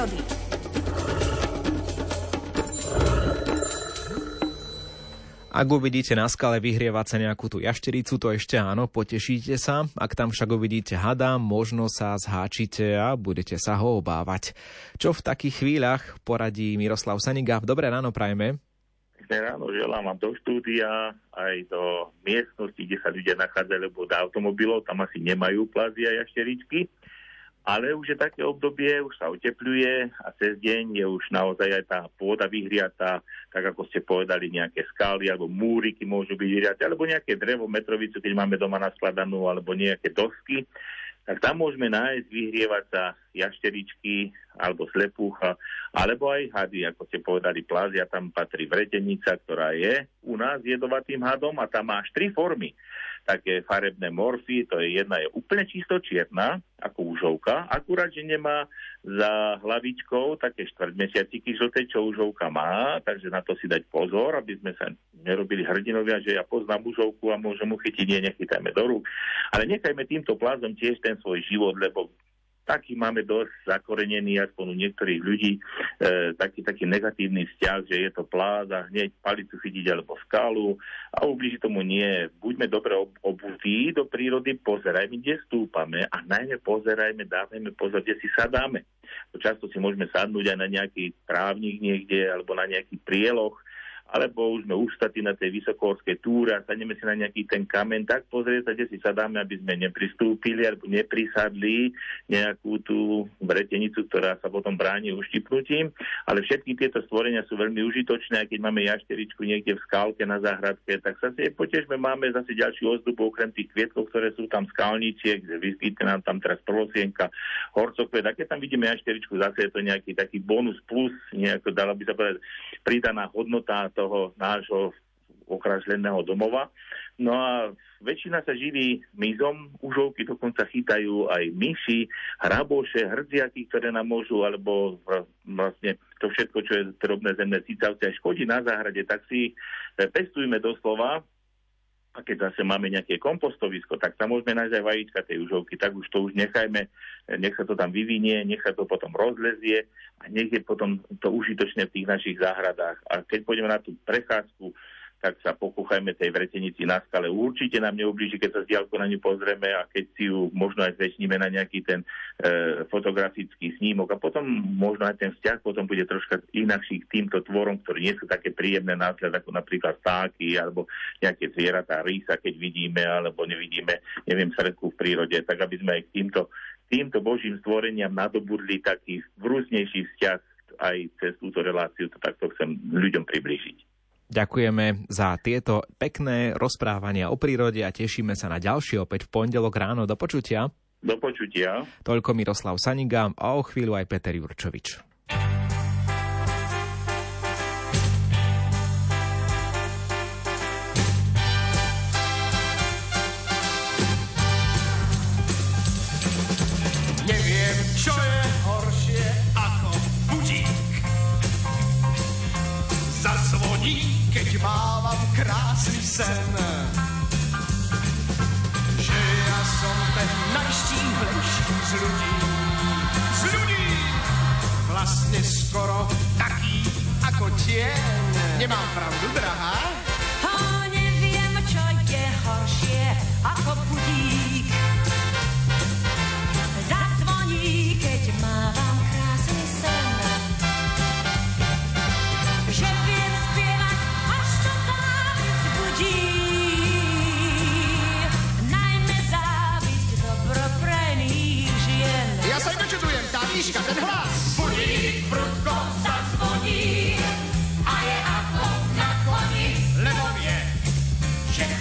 prírody. Ak uvidíte na skale vyhrievať sa nejakú tú jaštericu, to ešte áno, potešíte sa. Ak tam však uvidíte hada, možno sa zháčite a budete sa ho obávať. Čo v takých chvíľach poradí Miroslav Saniga? Dobré ráno prajme. Dobré ráno želám vám do štúdia, aj do miestnosti, kde sa ľudia nachádzajú, lebo do automobilov tam asi nemajú plazy a jašteričky ale už je také obdobie, už sa otepluje a cez deň je už naozaj aj tá pôda vyhriatá, tak ako ste povedali, nejaké skály alebo múriky môžu byť vyhriaté, alebo nejaké drevo, metrovicu, keď máme doma naskladanú, alebo nejaké dosky, tak tam môžeme nájsť, vyhrievať sa jašteričky alebo slepúcha, alebo aj hady, ako ste povedali, plázia, tam patrí vretenica, ktorá je u nás jedovatým hadom a tam má až tri formy také farebné morfy, to je jedna je úplne čisto čierna, ako užovka, akurát, že nemá za hlavičkou také štvrťmesiaciky žlté, čo užovka má, takže na to si dať pozor, aby sme sa nerobili hrdinovia, že ja poznám užovku a môžem mu chytiť, nie, nechytajme do rúk. Ale nechajme týmto plázom tiež ten svoj život, lebo taký máme dosť zakorenený, aspoň u niektorých ľudí, e, taký, taký negatívny vzťah, že je to pláza, hneď palicu chytiť alebo skalu a ubliží tomu nie. Buďme dobre obutí do prírody, pozerajme, kde stúpame a najmä pozerajme, dávajme pozor, kde si sadáme. Často si môžeme sadnúť aj na nejaký trávnik niekde alebo na nejaký prieloch, alebo už sme ústatí na tej vysokohorskej túre a sadneme si na nejaký ten kamen, tak pozrieť sa, kde si sadáme, aby sme nepristúpili alebo neprisadli nejakú tú vretenicu, ktorá sa potom bráni uštipnutím. Ale všetky tieto stvorenia sú veľmi užitočné a keď máme jašteričku niekde v skálke na záhradke, tak sa si potežme, máme zase ďalší ozdobu okrem tých kvietkov, ktoré sú tam skalničiek, vyskytne nám tam teraz prvosienka, horcokvet. A keď tam vidíme jašteričku, zase je to nejaký taký bonus plus, nejako dalo by sa povedať pridaná hodnota toho nášho okražleného domova. No a väčšina sa živí mizom, užovky dokonca chytajú aj myši, hraboše, hrdziaky, ktoré nám môžu, alebo vlastne to všetko, čo je drobné zemné cicavce škodí na záhrade, tak si pestujme doslova, a keď zase máme nejaké kompostovisko, tak tam môžeme nájsť aj vajíčka tej užovky, tak už to už nechajme, nech sa to tam vyvinie, nech sa to potom rozlezie a nech je potom to užitočné v tých našich záhradách. A keď pôjdeme na tú prechádzku, tak sa pokúchajme tej vretenici na skale. Určite nám neublíži, keď sa z diálku na ňu pozrieme a keď si ju možno aj zväčšníme na nejaký ten e, fotografický snímok a potom možno aj ten vzťah potom bude troška inakší k týmto tvorom, ktorí nie sú také príjemné následky ako napríklad stáky alebo nejaké zvieratá, rísa, keď vidíme alebo nevidíme, neviem, sredku v prírode, tak aby sme aj k týmto, týmto božím stvoreniam nadobudli taký vrúznejší vzťah aj cez túto reláciu, to takto chcem ľuďom priblížiť. Ďakujeme za tieto pekné rozprávania o prírode a tešíme sa na ďalšie opäť v pondelok ráno. Do počutia. Do počutia. Toľko Miroslav Saniga a o chvíľu aj Peter Jurčovič. Krásny sen. Že ja som ten najštíhlejší z ľudí. Z ľudí! Vlastne skoro taký ako tieň. Nemám pravdu, drahá?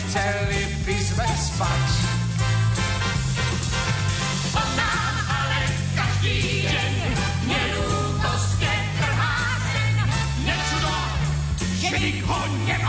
chtěli bychom spať. Poznám ale každý den, mě lútostě. Nečudo, že.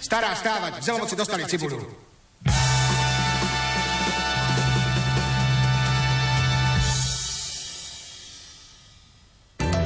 Stará stávať, v zelomoci dostali cibulu.